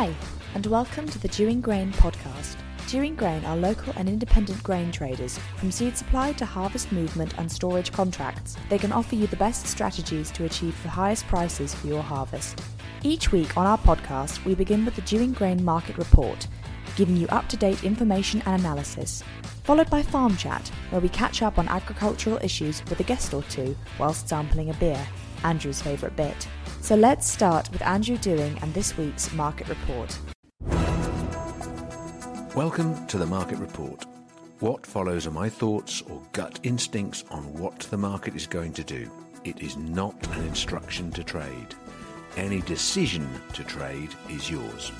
Hi, and welcome to the Dewing Grain podcast. Dewing Grain are local and independent grain traders. From seed supply to harvest movement and storage contracts, they can offer you the best strategies to achieve the highest prices for your harvest. Each week on our podcast, we begin with the Dewing Grain Market Report, giving you up to date information and analysis, followed by Farm Chat, where we catch up on agricultural issues with a guest or two whilst sampling a beer, Andrew's favourite bit. So let's start with Andrew Dewing and this week's Market Report. Welcome to the Market Report. What follows are my thoughts or gut instincts on what the market is going to do. It is not an instruction to trade. Any decision to trade is yours.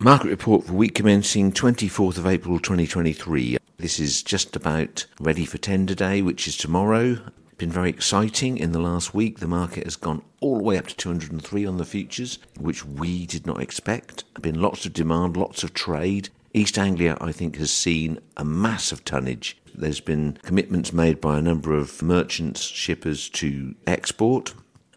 Market report for week commencing 24th of April 2023. This is just about ready for tender day, which is tomorrow. Been very exciting in the last week. The market has gone all the way up to 203 on the futures, which we did not expect. Been lots of demand, lots of trade. East Anglia, I think, has seen a mass of tonnage. There's been commitments made by a number of merchants, shippers to export,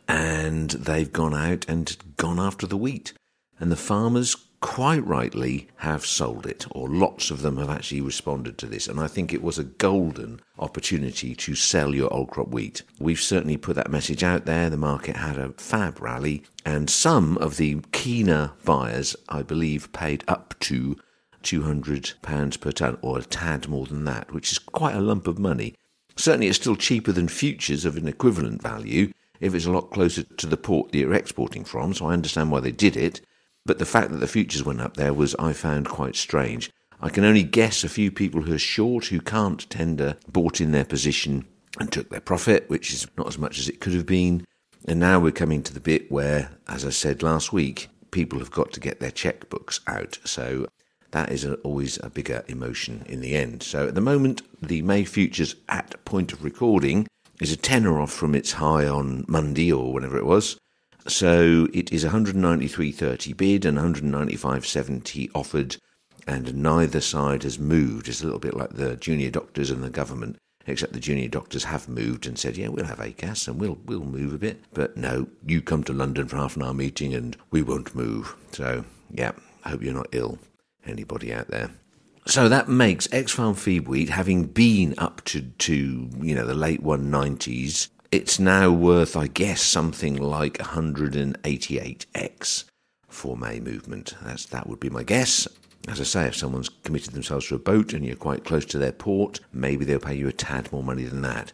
and they've gone out and gone after the wheat. And the farmers quite rightly have sold it, or lots of them have actually responded to this. And I think it was a golden opportunity to sell your old crop wheat. We've certainly put that message out there. The market had a fab rally, and some of the keener buyers, I believe, paid up to £200 per tonne, or a tad more than that, which is quite a lump of money. Certainly, it's still cheaper than futures of an equivalent value if it's a lot closer to the port that you're exporting from, so I understand why they did it. But the fact that the futures went up there was, I found, quite strange. I can only guess a few people who are short, who can't tender, bought in their position and took their profit, which is not as much as it could have been. And now we're coming to the bit where, as I said last week, people have got to get their checkbooks out. So that is a, always a bigger emotion in the end. So at the moment, the May futures at point of recording is a tenner off from its high on Monday or whenever it was. So it is 193.30 bid and 195.70 offered, and neither side has moved. It's a little bit like the junior doctors and the government, except the junior doctors have moved and said, "Yeah, we'll have ACAS and we'll we'll move a bit." But no, you come to London for half an hour meeting and we won't move. So yeah, I hope you're not ill. Anybody out there? So that makes X Farm feed wheat, having been up to, to you know the late 190s, it's now worth, I guess, something like 188x for May movement. That's, that would be my guess. As I say, if someone's committed themselves to a boat and you're quite close to their port, maybe they'll pay you a tad more money than that.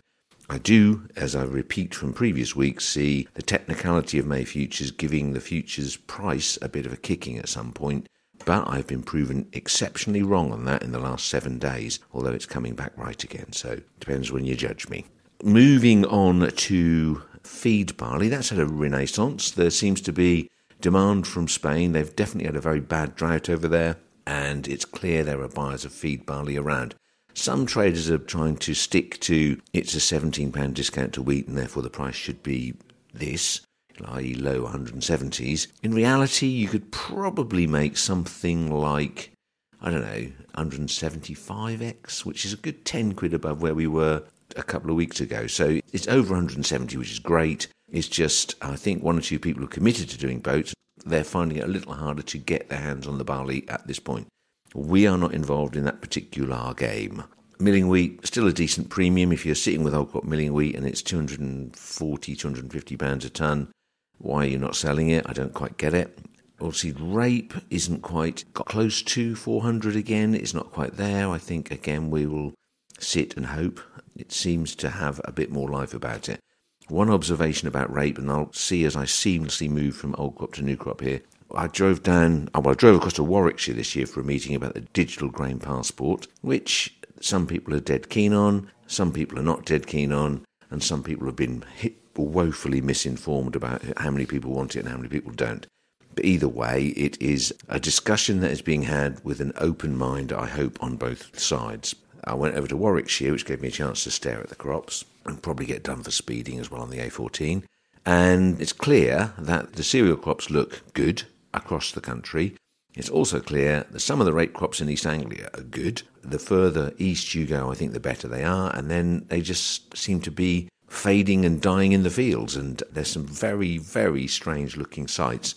I do, as I repeat from previous weeks, see the technicality of May futures giving the futures price a bit of a kicking at some point, but I've been proven exceptionally wrong on that in the last seven days, although it's coming back right again, so depends when you judge me. Moving on to feed barley, that's had a renaissance. There seems to be demand from Spain. They've definitely had a very bad drought over there, and it's clear there are buyers of feed barley around. Some traders are trying to stick to it's a £17 discount to wheat, and therefore the price should be this, i.e., low 170s. In reality, you could probably make something like, I don't know, 175x, which is a good 10 quid above where we were a couple of weeks ago. So it's over 170, which is great. It's just, I think one or two people who are committed to doing boats, they're finding it a little harder to get their hands on the barley at this point. We are not involved in that particular game. Milling wheat, still a decent premium. If you're sitting with old crop milling wheat and it's 240, 250 pounds a tonne, why are you not selling it? I don't quite get it. Oilseed rape isn't quite got close to 400 again. It's not quite there. I think again we will sit and hope it seems to have a bit more life about it. One observation about rape, and I'll see as I seamlessly move from old crop to new crop here. I drove down, oh, well, I drove across to Warwickshire this year for a meeting about the digital grain passport, which some people are dead keen on, some people are not dead keen on, and some people have been hit, woefully misinformed about how many people want it and how many people don't. But either way, it is a discussion that is being had with an open mind, I hope, on both sides. I went over to Warwickshire, which gave me a chance to stare at the crops and probably get done for speeding as well on the A14. And it's clear that the cereal crops look good across the country. It's also clear that some of the rape crops in East Anglia are good. The further east you go, I think the better they are. And then they just seem to be fading and dying in the fields. And there's some very, very strange looking sites.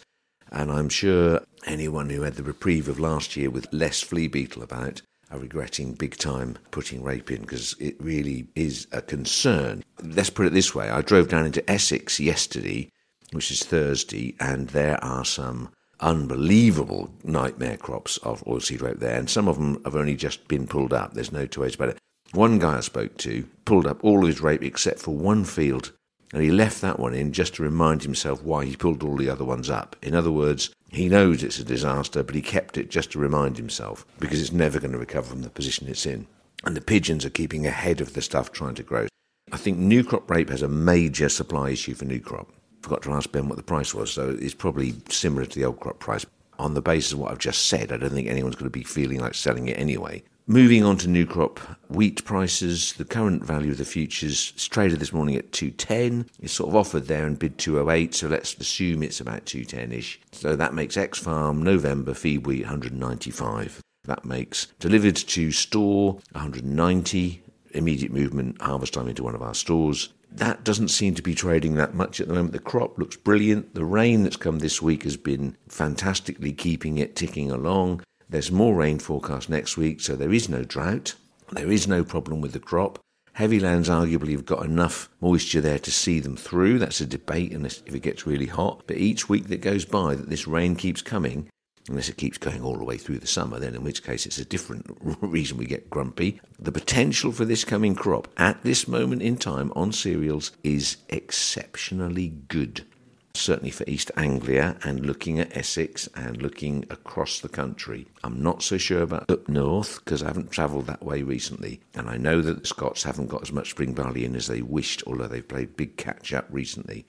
And I'm sure anyone who had the reprieve of last year with less flea beetle about are regretting big time putting rape in because it really is a concern. Let's put it this way I drove down into Essex yesterday, which is Thursday, and there are some unbelievable nightmare crops of oilseed rape there, and some of them have only just been pulled up. There's no two ways about it. One guy I spoke to pulled up all of his rape except for one field and he left that one in just to remind himself why he pulled all the other ones up. In other words, he knows it's a disaster, but he kept it just to remind himself because it's never going to recover from the position it's in. And the pigeons are keeping ahead of the stuff trying to grow. I think new crop rape has a major supply issue for new crop. Forgot to ask Ben what the price was, so it's probably similar to the old crop price. On the basis of what I've just said, I don't think anyone's going to be feeling like selling it anyway. Moving on to new crop wheat prices, the current value of the futures is traded this morning at 210. It's sort of offered there and bid 208, so let's assume it's about 210-ish. So that makes X Farm November feed wheat 195. That makes delivered to store 190. Immediate movement harvest time into one of our stores. That doesn't seem to be trading that much at the moment. The crop looks brilliant. The rain that's come this week has been fantastically keeping it ticking along. There's more rain forecast next week, so there is no drought. There is no problem with the crop. Heavy lands arguably have got enough moisture there to see them through. That's a debate unless if it gets really hot. But each week that goes by that this rain keeps coming, unless it keeps going all the way through the summer, then in which case it's a different reason we get grumpy. The potential for this coming crop at this moment in time on cereals is exceptionally good certainly for East Anglia and looking at Essex and looking across the country. I'm not so sure about up north because I haven't travelled that way recently. And I know that the Scots haven't got as much spring barley in as they wished, although they've played big catch up recently.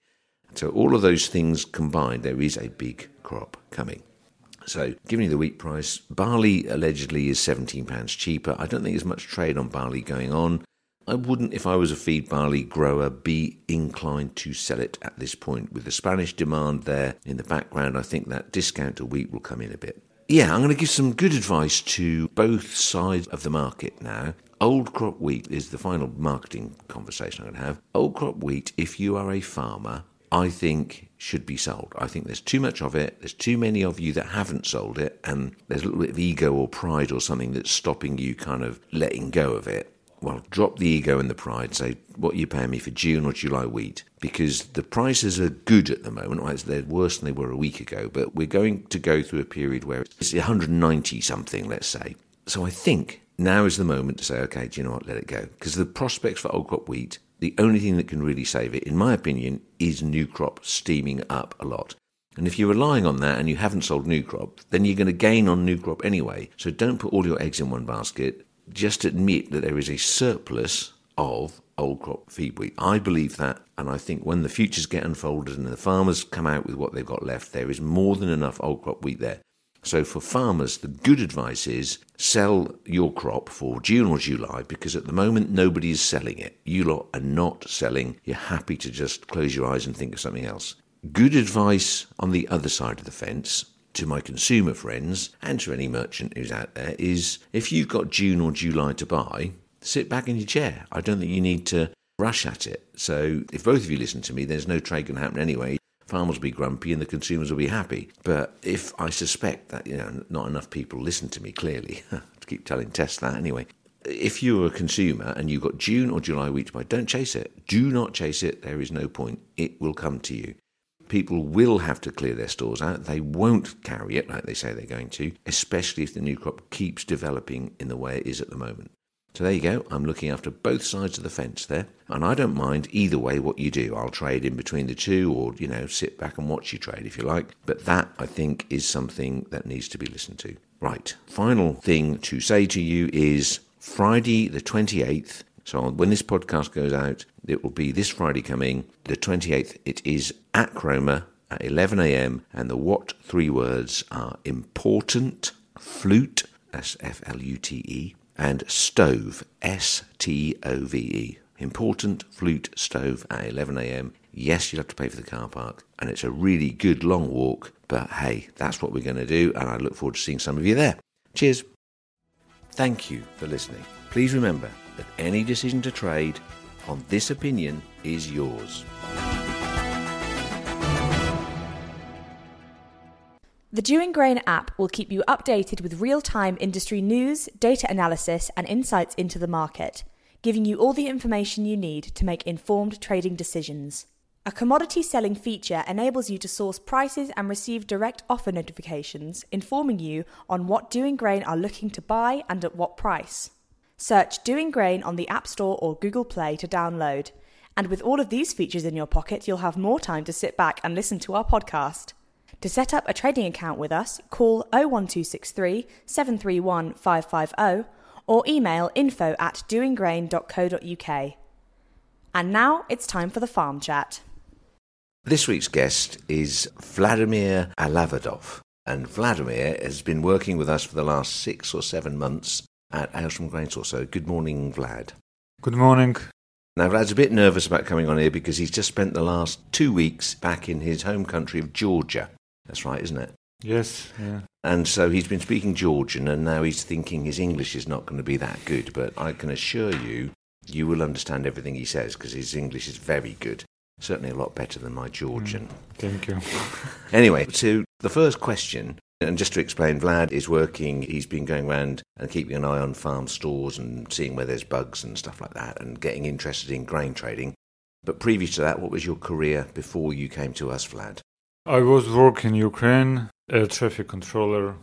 So, all of those things combined, there is a big crop coming. So, giving you the wheat price, barley allegedly is £17 cheaper. I don't think there's much trade on barley going on. I wouldn't, if I was a feed barley grower, be inclined to sell it at this point. With the Spanish demand there in the background, I think that discount to wheat will come in a bit. Yeah, I'm going to give some good advice to both sides of the market now. Old crop wheat is the final marketing conversation I'm going to have. Old crop wheat, if you are a farmer, I think should be sold. I think there's too much of it. There's too many of you that haven't sold it, and there's a little bit of ego or pride or something that's stopping you kind of letting go of it well, drop the ego and the pride. Say, what are you paying me for June or July wheat? Because the prices are good at the moment. Right? They're worse than they were a week ago, but we're going to go through a period where it's 190 something, let's say. So I think now is the moment to say, okay, do you know what? Let it go. Because the prospects for old crop wheat, the only thing that can really save it, in my opinion, is new crop steaming up a lot. And if you're relying on that and you haven't sold new crop, then you're going to gain on new crop anyway. So don't put all your eggs in one basket just admit that there is a surplus of old crop feed wheat. I believe that, and I think when the futures get unfolded and the farmers come out with what they've got left, there is more than enough old crop wheat there. So for farmers, the good advice is sell your crop for June or July because at the moment nobody is selling it. You lot are not selling. You're happy to just close your eyes and think of something else. Good advice on the other side of the fence to my consumer friends and to any merchant who's out there is if you've got June or July to buy, sit back in your chair. I don't think you need to rush at it. So if both of you listen to me, there's no trade going to happen anyway. Farmers will be grumpy and the consumers will be happy. But if I suspect that you know not enough people listen to me clearly, to keep telling Tess that anyway. If you're a consumer and you've got June or July wheat to buy, don't chase it. Do not chase it. There is no point. It will come to you people will have to clear their stores out. They won't carry it like they say they're going to, especially if the new crop keeps developing in the way it is at the moment. So there you go. I'm looking after both sides of the fence there. And I don't mind either way what you do. I'll trade in between the two or, you know, sit back and watch you trade if you like. But that, I think, is something that needs to be listened to. Right. Final thing to say to you is Friday the 28th so when this podcast goes out, it will be this Friday coming, the 28th. It is at Cromer at 11 a.m. And the what three words are important, flute, S F L U T E, and stove, S T O V E. Important flute stove at 11 a.m. Yes, you'll have to pay for the car park, and it's a really good long walk, but hey, that's what we're going to do, and I look forward to seeing some of you there. Cheers. Thank you for listening. Please remember, that any decision to trade on this opinion is yours. The Dewing Grain app will keep you updated with real time industry news, data analysis, and insights into the market, giving you all the information you need to make informed trading decisions. A commodity selling feature enables you to source prices and receive direct offer notifications, informing you on what Dewing Grain are looking to buy and at what price. Search Dewing Grain on the App Store or Google Play to download. And with all of these features in your pocket, you'll have more time to sit back and listen to our podcast. To set up a trading account with us, call 01263 731 550 or email info at dewinggrain.co.uk. And now it's time for the farm chat. This week's guest is Vladimir Alaverdov. And Vladimir has been working with us for the last six or seven months at Aylsham Grain Store. So good morning, Vlad. Good morning. Now, Vlad's a bit nervous about coming on here because he's just spent the last two weeks back in his home country of Georgia. That's right, isn't it? Yes, yeah. And so he's been speaking Georgian, and now he's thinking his English is not going to be that good. But I can assure you, you will understand everything he says because his English is very good. Certainly a lot better than my Georgian. Mm, thank you. anyway, to the first question, and just to explain, Vlad is working, he's been going around and keeping an eye on farm stores and seeing where there's bugs and stuff like that and getting interested in grain trading. But previous to that, what was your career before you came to us, Vlad? I was working in Ukraine, air traffic controller,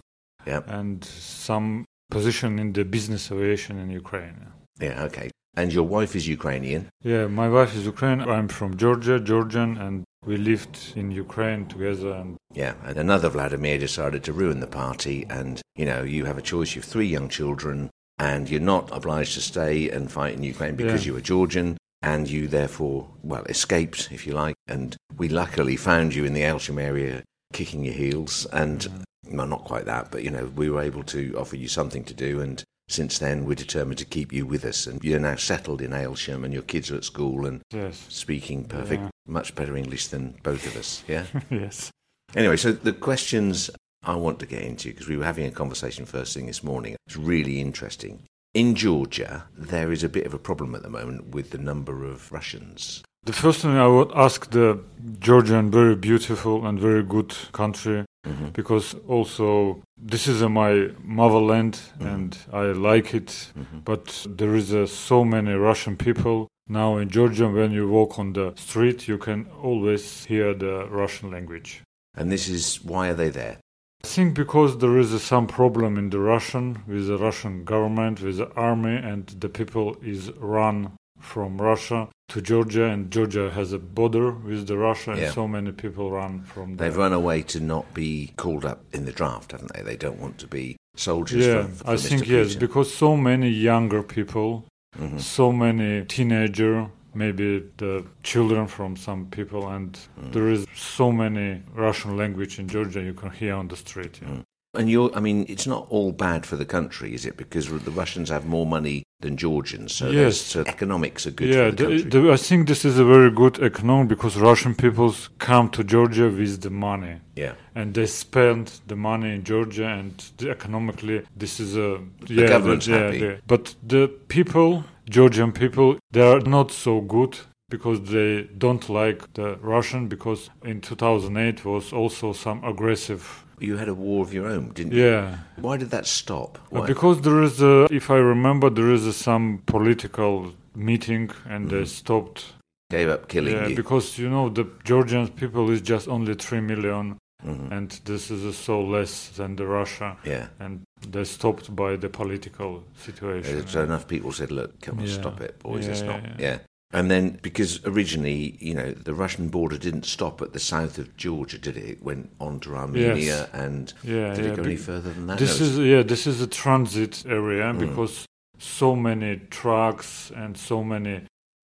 Yeah. and some position in the business aviation in Ukraine. Yeah, okay. And your wife is Ukrainian. Yeah, my wife is Ukrainian. I'm from Georgia, Georgian, and we lived in Ukraine together. And Yeah, and another Vladimir decided to ruin the party. And, you know, you have a choice. You have three young children, and you're not obliged to stay and fight in Ukraine because Yeah. you were Georgian. And you therefore, well, escaped, if you like. And we luckily found you in the Aylsham area kicking your heels. And, well, not quite that, but, you know, we were able to offer you something to do. And since then, we're determined to keep you with us. And you're now settled in Aylsham, and your kids are at school and yes, speaking perfect, Yeah. much better English than both of us. Yeah? yes. Anyway, so the questions I want to get into, because we were having a conversation first thing this morning, it's really interesting. In Georgia, there is a bit of a problem at the moment with the number of Russians. The first thing I would ask the Georgian, very beautiful and very good country, Mm-hmm. because also this is my motherland Mm-hmm. and I like it. But there is uh, so many Russian people now in Georgia. When you walk on the street, you can always hear the Russian language. And this is why are they there? I think because there is some problem in the Russian with the Russian government, with the army, and the people is run from Russia to Georgia, and Georgia has a border with the Russia, and so many people run from there. They've run away to not be called up in the draft, haven't they? They don't want to be soldiers. Yeah, for, for I Mr. think yes, because so many younger people, Mhm. so many teenager, maybe the children from some people, and Mm. there is so many Russian language in Georgia you can hear on the street. Yeah. And you're, I mean, it's not all bad for the country, is it? Because the Russians have more money than Georgians, so, Yes. so economics are good yeah, for the country. the- I think this is a very good economic because Russian peoples come to Georgia with the money. yeah. And they spend the money in Georgia, and the- economically, this is a yeah. government's yeah, happy. yeah. But the people, Georgian people, they are not so good because they don't like the Russian. Because in 2008 was also some aggressive. You had a war of your own, didn't you? Yeah, Why did that stop? Uh, Why? because there is a, if I remember, there is a, some political meeting, and they stopped Gave up killing Yeah, you. because you know the Georgian people is just only three million, Mhm. and this is so less than the Russia, Yeah. and they stopped by the political situation. So enough people said, look, come on, Yeah. stop it, boys, Yeah, it's not. yeah. Yeah. And then, because originally, you know, the Russian border didn't stop at the south of Georgia, did it? It went on to Armenia Yes. and yeah, did it go be- any further than that? this No, is yeah, this is a transit area Mm. because so many trucks and so many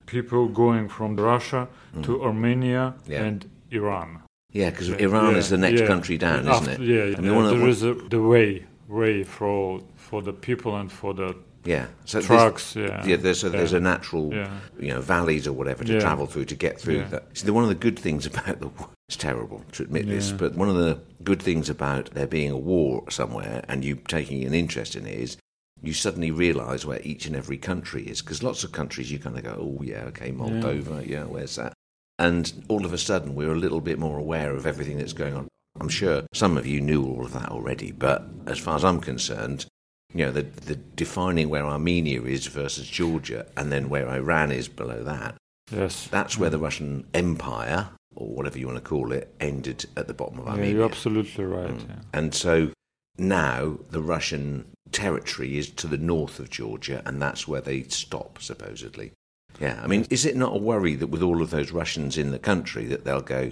people going from Russia to Armenia Mm. Yeah. and Iran. Yeah, because Yeah, Iran yeah, is the next yeah. country down, isn't it? Yeah, I mean, yeah, one of the- there is a, the way way for for the people and for the Yeah. So trucks. Yeah, yeah, there's a, there's a natural, Yeah. you know, valleys or whatever to Yeah. travel through to get through Yeah. that. See, one of the good things about the war, it's terrible to admit this, but one of the good things about there being a war somewhere and you taking an interest in it is you suddenly realise where each and every country is. Because lots of countries you kind of go, oh, yeah, okay, Moldova, yeah, where's that? And all of a sudden we're a little bit more aware of everything that's going on. I'm sure some of you knew all of that already, but as far as I'm concerned, you know, the, the defining where Armenia is versus Georgia and then where Iran is below that, Yes. that's where the Russian Empire, or whatever you want to call it, ended at the bottom of Armenia. Yeah, you're absolutely right. Mm. Yeah. And so now the Russian territory is to the north of Georgia, and that's where they stop, supposedly. Yeah, I mean, is it not a worry that with all of those Russians in the country that they'll go,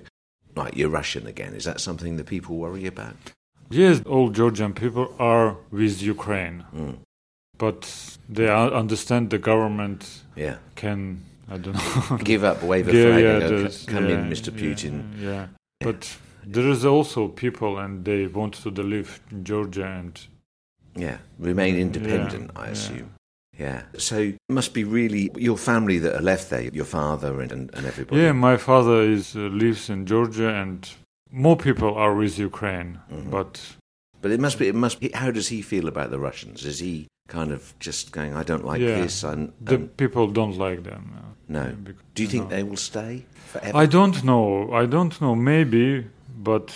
like, you're Russian again? Is that something that people worry about? Yes, all Georgian people are with Ukraine, Mm. but they understand the government Yeah. can, I don't know, Give up, wave a Yeah, flag, yeah, and go, come in, Mr. Putin. Yeah, yeah. but there is also people, and they want to live in Georgia, and Yeah, remain independent, Yeah, I yeah. assume. Yeah. So it must be really your family that are left there, your father and, and, and everybody. yeah, my father is uh, lives in Georgia, and more people are with Ukraine, Mhm. but But it must be. It must. Be, how does he feel about the Russians? Is he kind of just going, "I don't like Yeah. this"? And, the people don't like them. uh, no. bec- Do you think know. they will stay forever? I don't know. I don't know. Maybe, but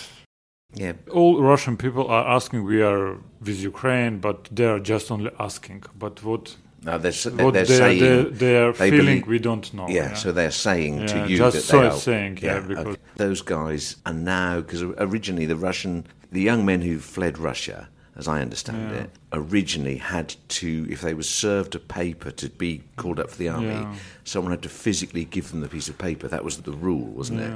yeah. all Russian people are asking. We are with Ukraine, but they are just only asking. But what No, they're, they're, they're saying. they, they feeling, believe- we don't know. yeah, So they're saying to you just that so they are. saying, yeah, because- okay. those guys are now because originally the Russian, the young men who fled Russia, as I understand Yeah. it, originally had to, if they were served a paper to be called up for the army, Yeah. someone had to physically give them the piece of paper. That was the rule, wasn't it?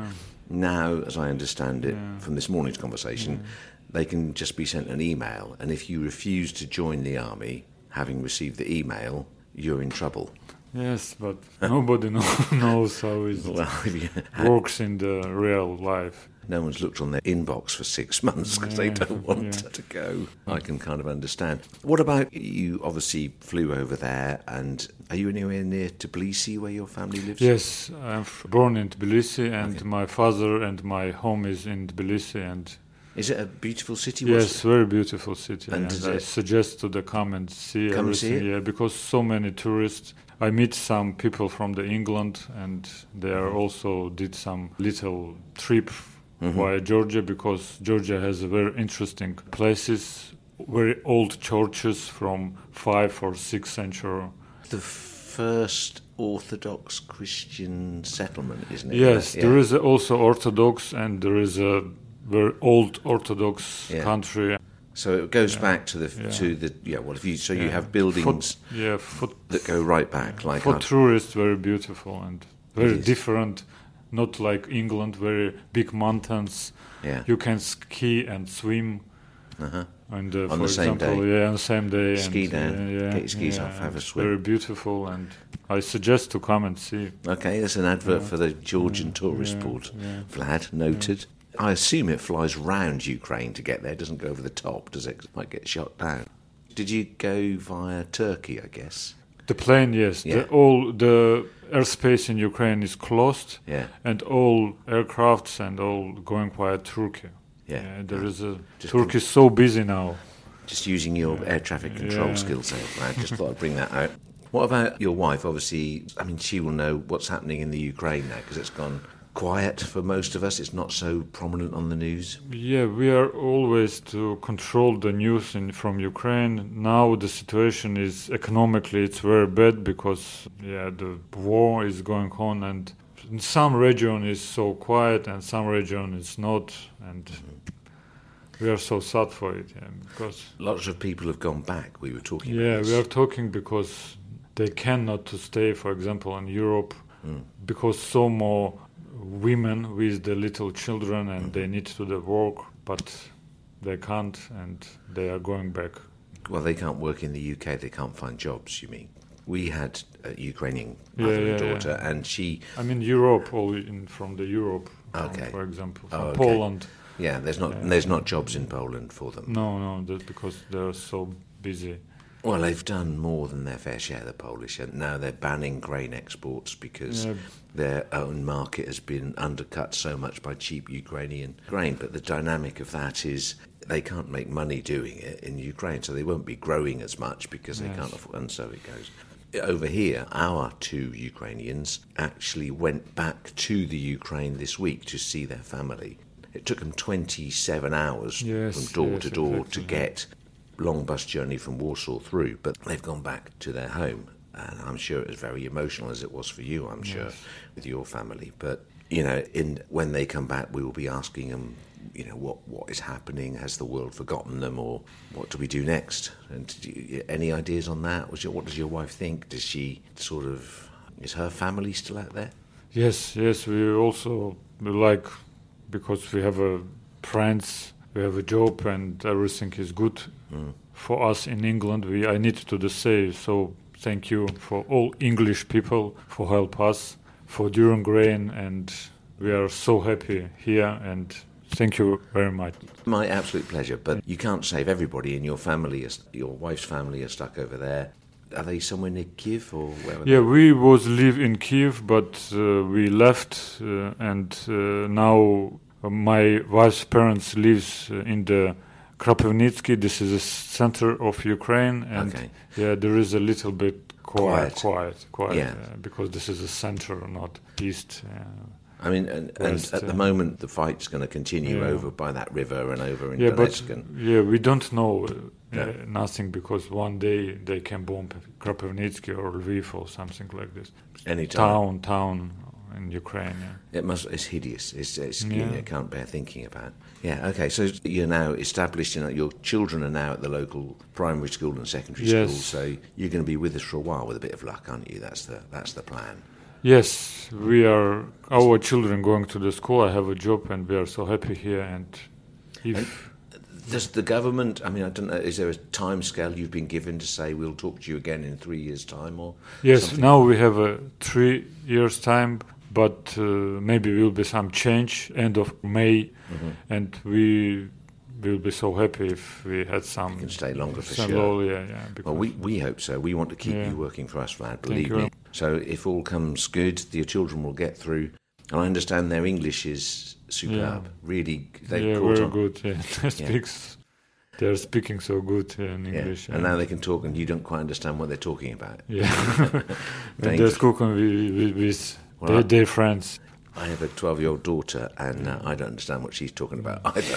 Now, as I understand it Yeah. from this morning's conversation, they can just be sent an email, and if you refuse to join the army, having received the email, you're in trouble. Yes, but nobody know, knows how it Well, works in the real life. no one's looked on their inbox for six months because they don't want yeah. to go. I can kind of understand. What about you? Obviously, flew over there, and are you anywhere near Tbilisi where your family lives? Yes, I'm born in Tbilisi, and Okay. my father and my home is in Tbilisi, and Is it a beautiful city? yes, very beautiful city. And And, I suggest to the come and see Come and see everything. Yeah, because so many tourists. I meet some people from the England, and they are Mm-hmm. also did some little trip Mhm. via Georgia because Georgia has a very interesting places, very old churches from five or six century. The first Orthodox Christian settlement, isn't it? Yes, Yeah. there is also Orthodox, and there is a very old Orthodox Yeah. country. So it goes Yeah. back to the Yeah. to the yeah. Well, if you so you have buildings For, yeah, for, that go right back, like for our- tourists, very beautiful and very different. Not like England, very big mountains. yeah. You can ski and swim. Uh-huh. And uh, On for the same example, day. yeah, on the same day. Ski and, down, uh, yeah, get your skis yeah, off, have a swim. Very beautiful, and I suggest to come and see. Okay, that's an advert Yeah. for the Georgian tourist board. Vlad, noted. I assume it flies round Ukraine to get there, it doesn't go over the top, does it? it might get shot down. Did you go via Turkey, I guess? The plane, yes. Yeah. The, all the airspace in Ukraine is closed, Yeah, and all aircrafts and all going via Turkey. yeah. there is a Just Turkey is so busy now. Just using your air traffic control Yeah. skills there, Vlad. Just thought I'd bring that out. What about your wife? Obviously, I mean, she will know what's happening in the Ukraine now because it's gone quiet for most of us. It's not so prominent on the news. Yeah, we are always to control the news in, from Ukraine. Now the situation is economically it's very bad because yeah the war is going on and in some region is so quiet and some region is not and we are so sad for it yeah, because Lots of people have gone back. We were talking yeah we are talking because they cannot to stay for example in Europe Mm. because so more women with the little children and they mm-hmm. need to the work but they can't and they are going back Well, they can't work in the UK. They can't find jobs. You mean? We had a Ukrainian Yeah, mother yeah, and yeah. daughter, and she. i mean europe all in, from the europe from, Okay. for example Oh, okay. poland Yeah, there's not Yeah. there's not jobs in Poland for them. no no that's because they're so busy Well, they've done more than their fair share. The Polish, and now they're banning grain exports because Yeah. their own market has been undercut so much by cheap Ukrainian grain. But the dynamic of that is they can't make money doing it in Ukraine, so they won't be growing as much because they can't afford. And so it goes. Over here, our two Ukrainians actually went back to the Ukraine this week to see their family. it took them 27 hours Yes, from door yes, to door to get long bus journey from Warsaw through, but they've gone back to their home. And I'm sure it was very emotional as it was for you, I'm sure, with your family. But, you know, in when they come back, we will be asking them, you know, what, what is happening? Has the world forgotten them? Or what do we do next? And you, any ideas on that? Was your, what does your wife think? Does she sort of, is her family still out there? Yes, yes. We also like because we have a friends, we have a job, and everything is good for us in England. We I need to say so. Thank you for all English people for help us for Dewing Grain, and we are so happy here. And thank you very much. My absolute pleasure. But you can't save everybody, and your family, is, your wife's family, are stuck over there. Are they somewhere near Kiev or where? Yeah, we was live in Kiev, but uh, we left, uh, and uh, now my wife's parents lives uh, in the Kropivnitsky. This is a center of Ukraine, and Okay. yeah, there is a little bit quiet, Quiet. quiet, quiet, Yeah. uh, because this is a center, not east. Uh, I mean, and, and at the uh, moment, the fight's going to continue Yeah. over by that river and over in yeah, but Donetsk. and, yeah, we don't know uh, uh, nothing because one day they can bomb Kropivnitsky or Lviv or something like this. Anytime. Town, town in Ukraine. Yeah. It must. It's hideous. It's, it's you Yeah. know, can't bear thinking about. Yeah. Okay. So you're now established. You know, your children are now at the local primary school and secondary Yes. school. So you're going to be with us for a while with a bit of luck, aren't you? That's the that's the plan. Yes, we are. Our children going to the school. I have a job, and we are so happy here. And if Does the government? I mean, I don't know. Is there a time scale you've been given to say we'll talk to you again in three years' time, or yes, something? now we have a three years time, but uh, maybe will be some change end of May, Mm-hmm. and we will be so happy if we had some. can stay longer for sure. yeah, yeah. Well, we, we hope so. We want to keep Yeah. you working for us, Vlad, believe me. So if all comes good, your children will get through. And I understand their English is superb. Really, they've yeah, very on. good. Yeah, they speaks. They're speaking so good in. English. And now they can talk, and you don't quite understand what they're talking about. yeah, they're cooking with, with, with Well, their, I- friends. I have a 12 year old daughter, and uh, I don't understand what she's talking about either.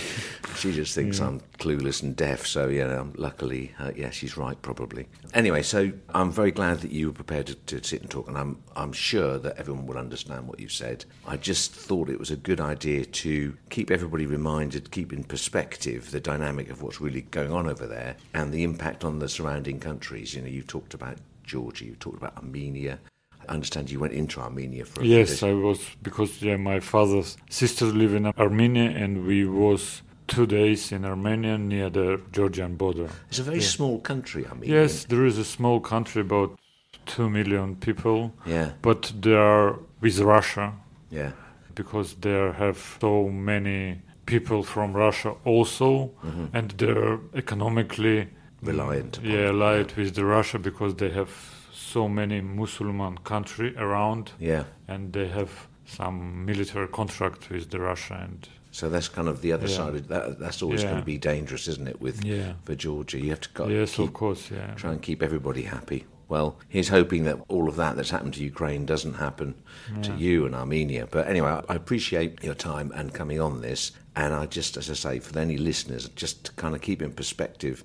she just thinks I'm clueless and deaf. So, yeah, um, luckily, uh, yeah, she's right, probably. Anyway, so I'm very glad that you were prepared to, to sit and talk, and I'm, I'm sure that everyone will understand what you said. I just thought it was a good idea to keep everybody reminded, keep in perspective the dynamic of what's really going on over there and the impact on the surrounding countries. You know, you talked about Georgia, you talked about Armenia. I understand you went into Armenia for a Yes. I was because yeah, my father's sisters live in Armenia, and we was two days in Armenia near the Georgian border. It's a very small country, Armenia. Yes, there is a small country about two million people, Yeah, but they are with Russia yeah. because they have so many people from Russia also, mm-hmm. and they're economically Reliant yeah, allied with the Russia because they have so many Muslim country around Yeah. and they have some military contract with the Russia and So that's kind of the other Yeah. side of that. That's always Yeah. going to be dangerous, isn't it? With yeah for Georgia, you have to got, yes keep, of course yeah try and keep everybody happy. Well, he's hoping that all of that that's happened to Ukraine doesn't happen to you and Armenia. But anyway, I I appreciate your time and coming on this. And I just, as I say, for any listeners, just to kind of keep in perspective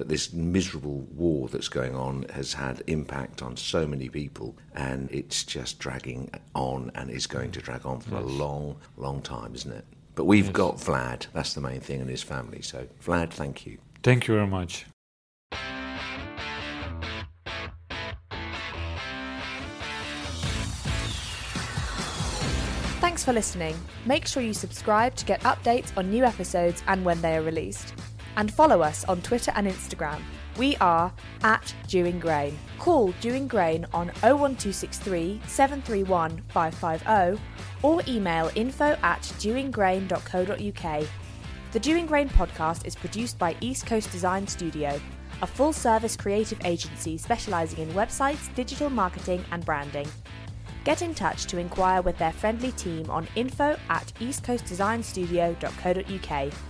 that this miserable war that's going on has had impact on so many people and it's just dragging on and is going to drag on for a long, long time, isn't it? But we've got Vlad, that's the main thing, and his family. So, Vlad, thank you. thank you very much Thanks for listening. Make sure you subscribe to get updates on new episodes and when they are released. And follow us on Twitter and Instagram. We are at Dewing Grain. Call Dewing Grain on 01263 731 550 or email info at dewinggrain.co.uk. The Dewing Grain podcast is produced by East Coast Design Studio, a full service creative agency specialising in websites, digital marketing, and branding. Get in touch to inquire with their friendly team on info at eastcoastdesignstudio.co.uk